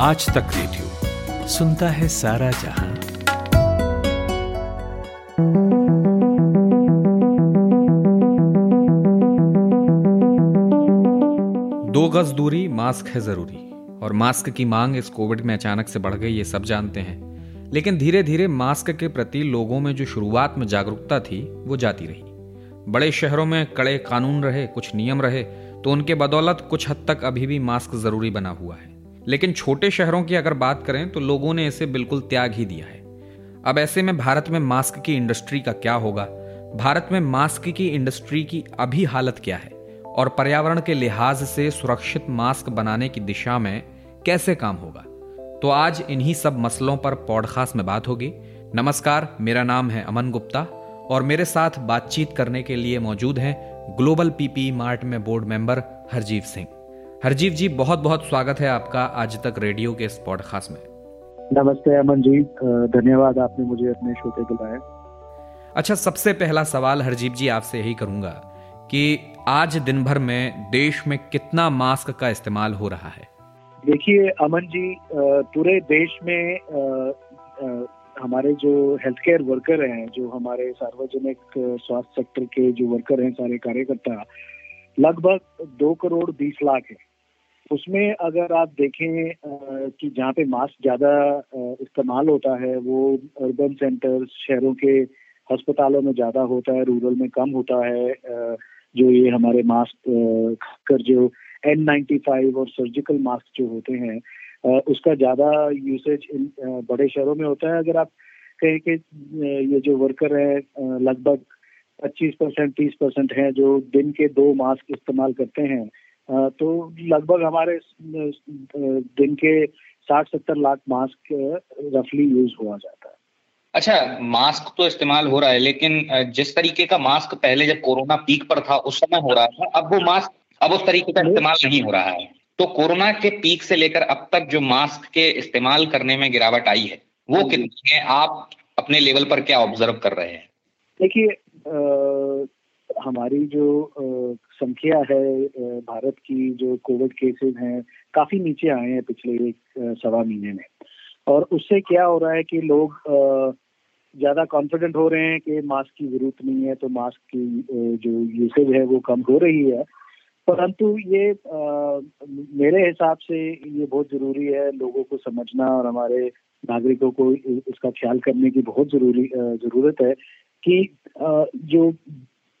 आज तक रेडियो सुनता है सारा जहाँ। दो गज दूरी, मास्क है ज़रूरी। और मास्क की मांग इस कोविड में अचानक से बढ़ गई, ये सब जानते हैं। लेकिन धीरे धीरे मास्क के प्रति लोगों में जो शुरुआत में जागरूकता थी, वो जाती रही। बड़े शहरों में कड़े कानून रहे, कुछ नियम रहे तो उनके बदौलत कुछ हद तक अभी भी मास्क ज़रूरी बना हुआ है। लेकिन छोटे शहरों की अगर बात करें तो लोगों ने इसे बिल्कुल त्याग ही दिया है। अब ऐसे में भारत में मास्क की इंडस्ट्री का क्या होगा? भारत में मास्क की इंडस्ट्री की अभी हालत क्या है? और पर्यावरण के लिहाज से सुरक्षित मास्क बनाने की दिशा में कैसे काम होगा? तो आज इन्हीं सब मसलों पर पॉडकास्ट में बात होगी। नमस्कार, मेरा नाम है अमन गुप्ता और मेरे साथ बातचीत करने के लिए मौजूद हैं ग्लोबल पीपी मार्ट में बोर्ड मेंबर हरजीव सिंह। हरजीव जी बहुत बहुत स्वागत है आपका आज तक रेडियो के इस पॉडकास्ट में। नमस्ते अमन जी धन्यवाद आपने मुझे अपने शो पे बुलाया अच्छा सबसे पहला सवाल हरजीव जी आपसे यही करूँगा कि आज दिन भर में देश में कितना मास्क का इस्तेमाल हो रहा है? देखिए अमन जी पूरे देश में हमारे जो हेल्थ केयर वर्कर हैं जो हमारे सार्वजनिक स्वास्थ्य सेक्टर के जो वर्कर हैं सारे कार्यकर्ता लगभग दो करोड़ बीस लाख है। उसमें अगर आप देखें कि जहाँ पे मास्क ज़्यादा इस्तेमाल होता है, वो अर्बन सेंटर शहरों के अस्पतालों में ज़्यादा होता है रूरल में कम होता है जो ये हमारे मास्क कर जो एन नाइन्टी फाइव और सर्जिकल मास्क जो होते हैं उसका ज़्यादा यूसेज इन बड़े शहरों में होता है। अगर आप कहें कि ये जो वर्कर है लगभग 25 परसेंट, तीस परसेंट है, जो दिन के दो मास्क इस्तेमाल करते हैं तो लगभग हमारे दिन के साठ सत्तर लाख मास्क रफली यूज़ हुआ जाता है। अच्छा मास्क तो इस्तेमाल हो रहा है लेकिन जिस तरीके का मास्क पहले जब कोरोना पीक पर था उस समय हो रहा था अब वो मास्क अब उस तरीके का इस्तेमाल नहीं हो रहा है। तो कोरोना के पीक से लेकर अब तक जो मास्क के इस्तेमाल करने में गिरावट आई है वो कितनी है? आप अपने लेवल पर क्या ऑब्ज़र्व कर रहे हैं? देखिए हमारी जो संख्या है भारत की जो कोविड केसेस हैं काफ़ी नीचे आए हैं पिछले एक सवा महीने में। और उससे क्या हो रहा है कि लोग ज़्यादा कॉन्फिडेंट हो रहे हैं कि मास्क की ज़रूरत नहीं है तो मास्क की जो यूसेज है वो कम हो रही है। परंतु ये आ, मेरे हिसाब से ये बहुत ज़रूरी है लोगों को समझना और हमारे नागरिकों को इसका ख्याल करने की बहुत ज़रूरी ज़रूरत है कि आ, जो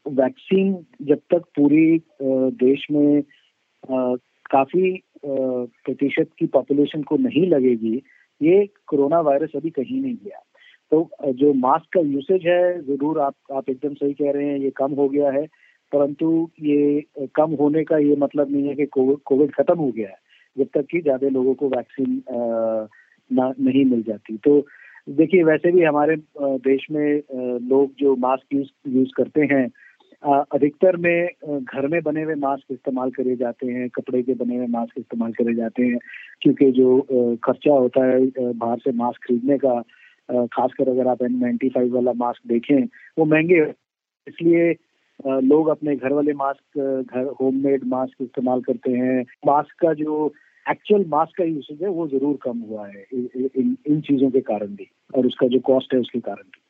वैक्सीन जब तक पूरी देश में काफ़ी प्रतिशत की पॉपुलेशन को नहीं लगेगी, ये कोरोना वायरस अभी कहीं नहीं गया। तो जो मास्क का यूसेज है, ज़रूर आप आप एकदम सही कह रहे हैं, ये कम हो गया है, परंतु ये कम होने का ये मतलब नहीं है कि कोविड खत्म हो गया है, जब तक कि ज़्यादा लोगों को वैक्सीन नहीं मिल जाती। तो देखिए, वैसे भी हमारे देश में लोग जो मास्क यूज़ यूज़ करते हैं अधिकतर में घर में बने हुए मास्क इस्तेमाल करे जाते हैं, कपड़े के बने हुए मास्क इस्तेमाल करे जाते हैं, क्योंकि जो खर्चा होता है बाहर से मास्क खरीदने का खासकर अगर आप एन नाइन्टी फाइव वाला मास्क देखें, वो महँगे इसलिए लोग अपने घर वाले मास्क, घर होममेड मास्क इस्तेमाल करते हैं मास्क का जो एक्चुअल मास्क का यूसेज है, वो ज़रूर कम हुआ है इन इन चीज़ों के कारण भी, और उसका जो कॉस्ट है, उसके कारण भी।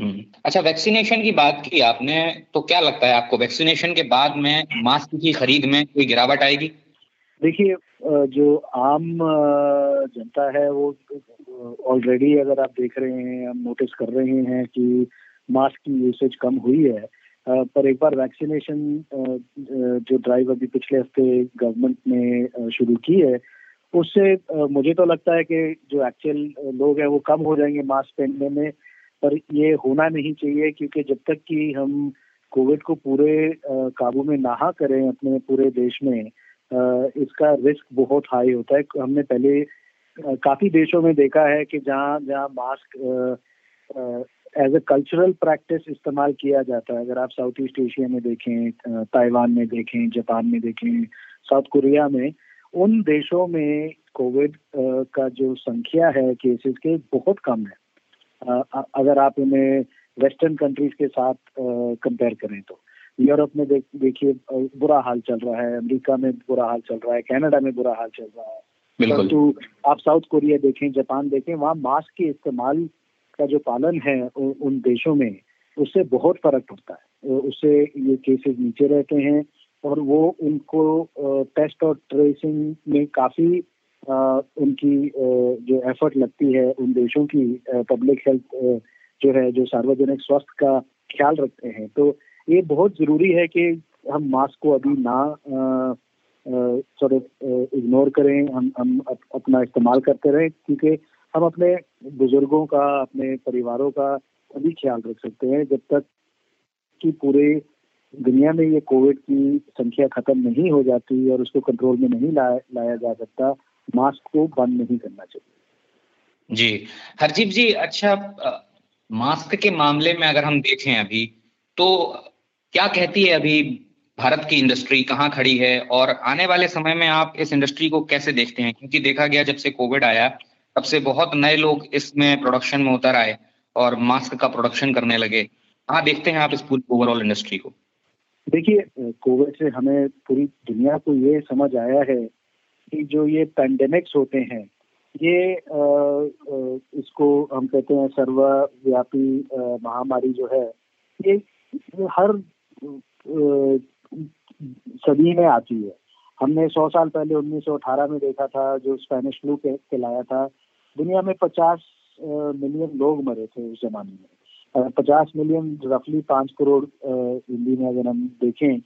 अच्छा वैक्सीनेशन की बात की आपने तो क्या लगता है आपको? वैक्सीनेशन के बाद में मास्क की खरीद में कोई गिरावट आएगी? देखिए जो आम जनता है वो ऑलरेडी अगर आप देख रहे हैं हम नोटिस कर रहे हैं कि मास्क की यूसेज कम हुई है पर एक बार वैक्सीनेशन जो ड्राइव अभी पिछले हफ़्ते गवर्नमेंट ने शुरू की है उससे मुझे तो लगता है कि जो एक्चुअल लोग हैं वो कम हो जाएँगे मास्क पहनने में पर ये होना नहीं चाहिए, क्योंकि जब तक कि हम कोविड को पूरे काबू में ना करें अपने पूरे देश में इसका रिस्क बहुत हाई होता है। हमने पहले काफ़ी देशों में देखा है कि जहाँ जहाँ mask as a cultural practice इस्तेमाल किया जाता है। अगर आप साउथ ईस्ट एशिया में देखें ताइवान में देखें जापान में देखें साउथ कोरिया में, उन देशों में कोविड का जो संख्या है केसेस के बहुत कम है। अगर आप उन्हें वेस्टर्न कंट्रीज़ के साथ कंपेयर करें तो। यूरोप में देख देखिए बुरा हाल चल रहा है अमेरिका में बुरा हाल चल रहा है कनाडा में बुरा हाल चल रहा है। परंतु आप साउथ कोरिया देखें जापान देखें वहाँ मास्क के इस्तेमाल का जो पालन है उन देशों में उससे बहुत फ़र्क पड़ता है। उससे ये केसेस नीचे रहते हैं और वो उनको टेस्ट और ट्रेसिंग में काफ़ी उनकी जो एफर्ट लगती है उन देशों की पब्लिक हेल्थ जो है जो सार्वजनिक स्वास्थ्य का ख्याल रखते हैं। तो ये बहुत ज़रूरी है कि हम मास्क को अभी ना सॉर्ट इग्नोर करें। हम हम अप, अपना इस्तेमाल करते रहें क्योंकि हम अपने बुज़ुर्गों का अपने परिवारों का अभी ख्याल रख सकते हैं। जब तक कि पूरे दुनिया में ये कोविड की संख्या खत्म नहीं हो जाती और उसको कंट्रोल में नहीं ला, लाया जा सकता मास्क को बंद नहीं करना चाहिए। जी। हरजीत जी अच्छा मास्क के मामले में अगर हम देखें अभी तो क्या कहती है अभी भारत की इंडस्ट्री कहाँ खड़ी है? और आने वाले समय में आप इस इंडस्ट्री को कैसे देखते हैं? क्योंकि देखा गया जब से कोविड आया तब से बहुत नए लोग इसमें प्रोडक्शन में उतर आए और मास्क का प्रोडक्शन करने लगे। कहाँ देखते हैं आप इस पूरी ओवरऑल इंडस्ट्री को? देखिए कोविड से हमें पूरी दुनिया को ये समझ आया है कि जो ये पैंडेमिक्स होते हैं ये आ, इसको हम कहते हैं सर्वव्यापी महामारी जो है ये हर सदी में आती है। हमने सौ साल पहले 1918 में देखा था जो स्पेनिश फ्लू कहलाया था दुनिया में 50 मिलियन लोग मरे थे उस जमाने में। पचास मिलियन रफली पाँच करोड़ हिंदी में अगर हम देखें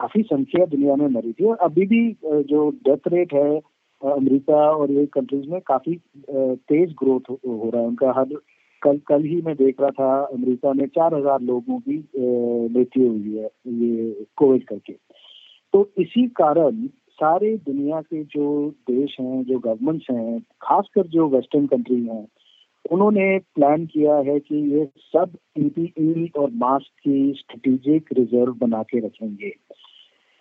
काफ़ी संख्या दुनिया में मरी थी और अभी भी जो डेथ रेट है अमेरिका और ये कंट्रीज़ में काफ़ी तेज ग्रोथ हो रहा है। उनका हर, कल कल ही मैं देख रहा था, अमेरिका में चार हज़ार लोगों की मृत्यु हुई है, ये कोविड करके। तो इसी कारण सारे दुनिया के जो देश हैं, जो गवर्नमेंट्स हैं, खासकर जो वेस्टर्न कंट्री हैं, उन्होंने प्लान किया है कि ये सब पीपीई और मास्क की स्ट्रेटेजिक रिज़र्व बना के रखेंगे।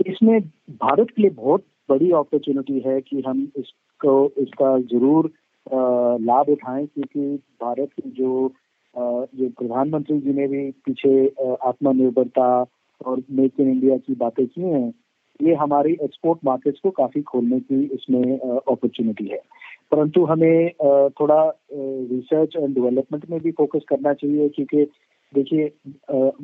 इसमें भारत के लिए बहुत बड़ी अपॉर्चुनिटी है कि हम इसको, इसका ज़रूर लाभ उठाएँ, क्योंकि भारत की जो जो प्रधानमंत्री जी ने भी पीछे आत्मनिर्भरता और मेक इन इंडिया की बातें की हैं, ये हमारी एक्सपोर्ट मार्केट्स को काफ़ी खोलने की इसमें अपॉर्चुनिटी है। परंतु हमें थोड़ा रिसर्च एंड डेवलपमेंट में भी फोकस करना चाहिए, क्योंकि देखिए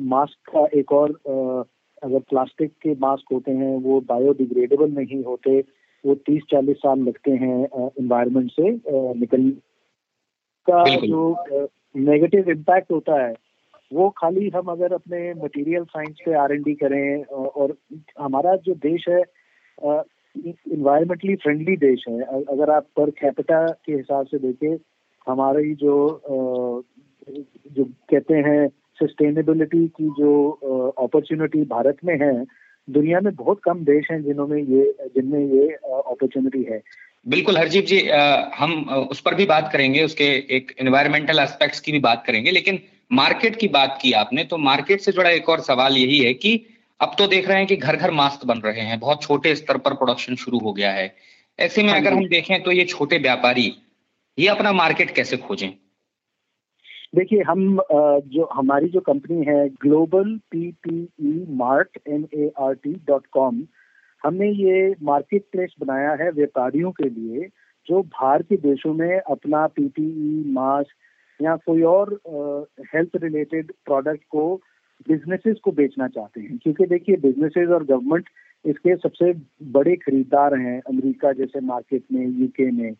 मास्क का एक और अगर प्लास्टिक के मास्क होते हैं वो बायोडिग्रेडेबल नहीं होते वो तीस चालीस साल लगते हैं इन्वायरमेंट से निकलने का जो नेगेटिव इम्पैक्ट होता है वो खाली हम अगर अपने मटेरियल साइंस पे आर डी करें और हमारा जो देश है इन्वायरमेंटली फ्रेंडली देश है अगर आप पर कैपिटा के हिसाब से देखें हमारी जो जो कहते हैं सस्टेनेबिलिटी की जो अपॉर्चुनिटी भारत में है दुनिया में बहुत कम देश हैं जिन्होंने ये जिनमें ये अपॉर्चुनिटी है। बिल्कुल हरजीत जी आ, हम उस पर भी बात करेंगे उसके एक एनवायरमेंटल एस्पेक्ट्स की भी बात करेंगे लेकिन मार्केट की बात की आपने तो मार्केट से जुड़ा एक और सवाल यही है कि अब तो देख रहे हैं कि घर घर मास्क बन रहे हैं बहुत छोटे स्तर पर प्रोडक्शन शुरू हो गया है। ऐसे में हाँ अगर हम देखें तो ये छोटे व्यापारी ये अपना मार्केट कैसे खोजें? देखिए, हम जो हमारी जो कंपनी है, global P P E mart, N A R T dot com, हमने ये मार्केट प्लेस बनाया है व्यापारियों के लिए, जो बाहर के देशों में अपना पीपीई, मास्क या कोई और हेल्थ रिलेटेड प्रोडक्ट को, बिजनेसेस को बेचना चाहते हैं। क्योंकि देखिए, बिजनेसेस और गवर्नमेंट इसके सबसे बड़े खरीदार हैं अमेरिका जैसे मार्केट में, यूके में।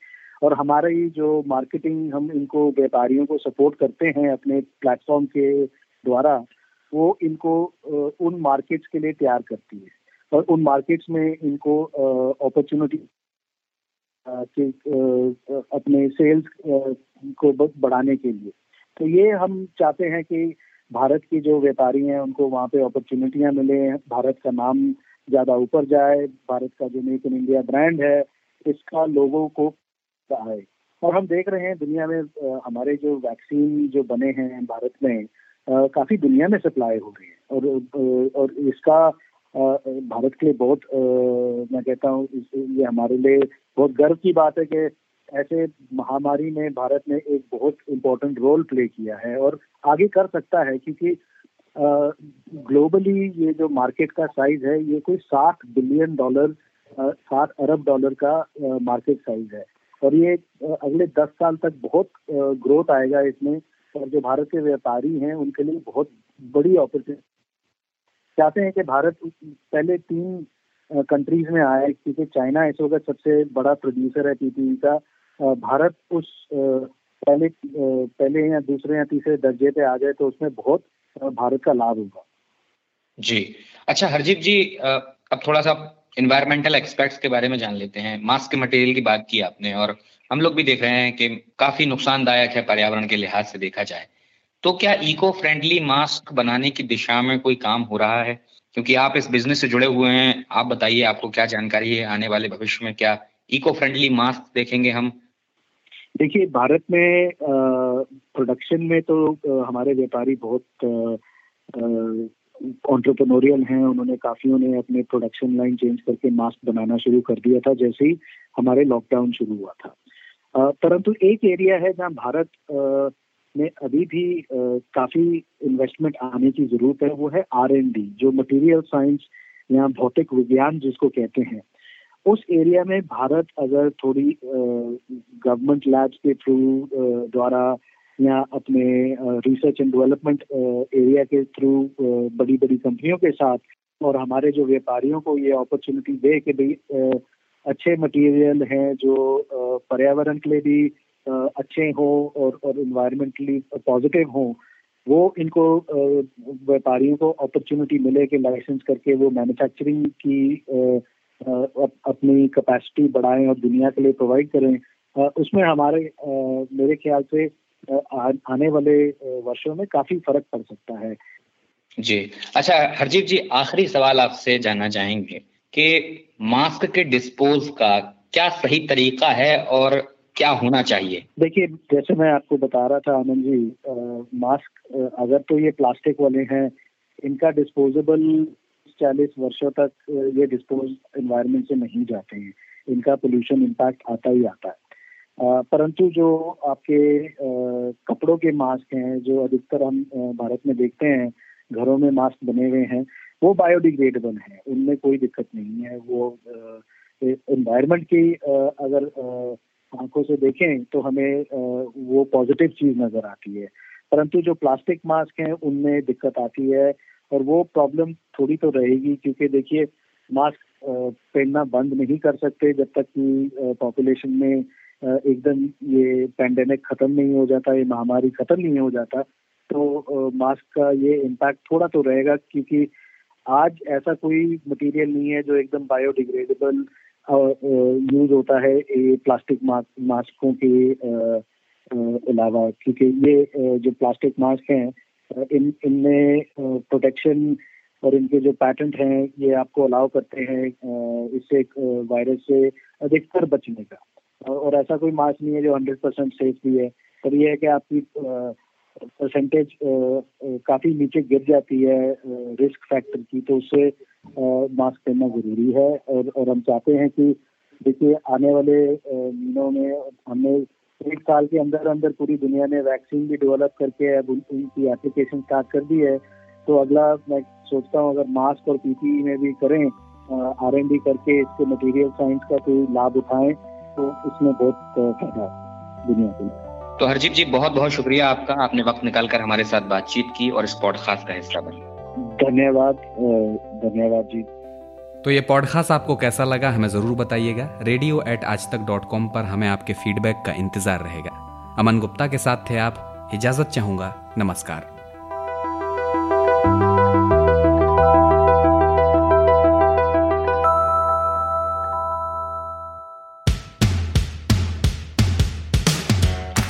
और हमारा ये जो मार्केटिंग हम इनको व्यापारियों को सपोर्ट करते हैं अपने प्लेटफॉर्म के द्वारा, वो इनको उन मार्केट्स के लिए तैयार करती है। और उन मार्केट्स में इनको अपॉर्चुनिटी के अपने सेल्स को बढ़ाने के लिए। तो ये हम चाहते हैं कि भारत की जो व्यापारी हैं, उनको वहाँ पे अपॉर्चुनिटियाँ मिले, भारत का नाम ज़्यादा ऊपर जाए, भारत का जो मेक इन इंडिया ब्रांड है, इसका लोगों को आए और हम देख रहे हैं दुनिया में हमारे जो वैक्सीन जो बने हैं भारत में काफ़ी दुनिया में सप्लाई हो रही है। और और इसका भारत के लिए बहुत मैं कहता हूँ ये हमारे लिए बहुत गर्व की बात है कि ऐसे महामारी में भारत ने एक बहुत इम्पोर्टेंट रोल प्ले किया है और आगे कर सकता है क्योंकि ग्लोबली ये जो मार्केट का साइज़ है, ये कोई साठ बिलियन डॉलर सात अरब डॉलर का मार्केट साइज़ है। और ये अगले दस साल तक बहुत ग्रोथ आएगा इसमें। और जो भारत के व्यापारी हैं, उनके लिए बहुत बड़ी अपॉर्चुनिटी चाहते हैं कि भारत पहले तीन कंट्रीज़ में आए, क्योंकि चाइना इस वक्त सबसे बड़ा प्रोड्यूसर है पीपीई का। भारत उस पहले पहले या दूसरे या तीसरे दर्जे पे आ जाए तो उसमें बहुत भारत का लाभ होगा। जी। अच्छा हरजीत जी अब थोड़ा सा इन्वायरमेंटल एक्सपेक्ट्स के बारे में जान लेते हैं। मास्क के मटेरियल की बात की आपने और हम लोग भी देख रहे हैं कि काफ़ी नुकसानदायक है पर्यावरण के लिहाज से देखा जाए। तो क्या इको फ्रेंडली मास्क बनाने की दिशा में कोई काम हो रहा है? क्योंकि आप इस बिज़नेस से जुड़े हुए हैं, आप बताइए आपको क्या जानकारी है, आने वाले भविष्य में क्या इको फ्रेंडली मास्क देखेंगे हम? देखिए, भारत में प्रोडक्शन में तो हमारे व्यापारी बहुत ऑन्टरप्रनोरियल हैं, उन्होंने काफियों ने अपने प्रोडक्शन लाइन चेंज करके मास्क बनाना शुरू कर दिया था, जैसे ही हमारे लॉकडाउन शुरू हुआ था। परंतु एक एरिया है जहाँ भारत में अभी भी काफ़ी इन्वेस्टमेंट आने की ज़रूरत है, वो है आर एन डी जो मटेरियल साइंस या भौतिक विज्ञान जिसको कहते हैं। उस एरिया में भारत अगर थोड़ी गवर्नमेंट लैब्स के थ्रू द्वारा या अपने रिसर्च एंड डेवलपमेंट एरिया के थ्रू बड़ी बड़ी कंपनियों के साथ और हमारे जो व्यापारियों को ये अपॉर्चुनिटी दे कि भाई अच्छे मटेरियल हैं जो पर्यावरण के लिए भी अच्छे हों और और इन्वायरमेंटली पॉजिटिव हों, वो इनको व्यापारियों को अपॉर्चुनिटी मिले कि लाइसेंस करके वो मैन्युफैक्चरिंग की अपनी कैपेसिटी बढ़ाएँ और दुनिया के लिए प्रोवाइड करें। उसमें हमारे मेरे ख्याल से आने वाले वर्षों में काफ़ी फ़र्क पड़ सकता है। जी। अच्छा हरजीत जी आखिरी सवाल आपसे जानना चाहेंगे कि मास्क के डिस्पोज का क्या सही तरीका है और क्या होना चाहिए? देखिए जैसे मैं आपको बता रहा था आनंद जी आ, मास्क अगर तो ये प्लास्टिक वाले हैं इनका डिस्पोजेबल चालीस वर्षों तक ये डिस्पोज इन्वायरमेंट से नहीं जाते हैं। इनका पोल्यूशन इम्पैक्ट आता ही आता है। परंतु जो आपके कपड़ों के मास्क हैं, जो अधिकतर हम भारत में देखते हैं, घरों में मास्क बने हुए हैं, वो बायोडिग्रेडेबल हैं। उनमें कोई दिक्कत नहीं है। वो इन्वायरमेंट की अगर आँखों से देखें तो हमें वो पॉजिटिव चीज़ नज़र आती है। परंतु जो प्लास्टिक मास्क हैं, उनमें दिक्कत आती है और वो प्रॉब्लम थोड़ी तो रहेगी, क्योंकि देखिए मास्क पहनना बंद नहीं कर सकते जब तक कि पॉपुलेशन में एकदम ये पैंडेमिक खत्म नहीं हो जाता, ये महामारी खत्म नहीं हो जाता तो मास्क का ये इम्पैक्ट थोड़ा तो रहेगा क्योंकि आज ऐसा कोई मटेरियल नहीं है जो एकदम बायोडिग्रेडेबल यूज़ होता है ये प्लास्टिक मास्कों के अलावा। क्योंकि ये जो प्लास्टिक मास्क हैं इन, इनमें प्रोटेक्शन और इनके जो पैटेंट हैं, ये आपको अलाउ करते हैं इससे वायरस से अधिकतर बचने का। और ऐसा कोई मास्क नहीं है जो हंड्रेड परसेंट सेफ़ भी है। पर यह है कि आपकी परसेंटेज काफ़ी नीचे गिर जाती है रिस्क फैक्टर की तो उससे मास्क पहनना ज़रूरी है। और और हम चाहते हैं कि, देखिए, आने वाले महीनों में हमने एक साल के अंदर अंदर पूरी दुनिया ने वैक्सीन भी डेवलप करके अब उनकी एप्लीकेशन स्टार्ट कर दी है। तो अगला मैं सोचता हूँ, अगर मास्क और पीपीई में भी करें आर एन डी करके इसके मटेरियल साइंस का कोई लाभ उठाएँ तो इसमें बहुत फ़ायदा दुनिया के लिए। तो हरजीत जी बहुत बहुत शुक्रिया आपका। आपने वक्त निकाल कर हमारे साथ बातचीत की और इस पॉडकास्ट का हिस्सा बने। धन्यवाद धन्यवाद जी। तो ये पॉडकास्ट आपको कैसा लगा हमें ज़रूर बताइएगा। रेडियो एट आज तक डॉट कॉम पर हमें आपके फीडबैक का इंतज़ार रहेगा। अमन गुप्ता के साथ थे आप। इजाज़त चाहूँगा। नमस्कार।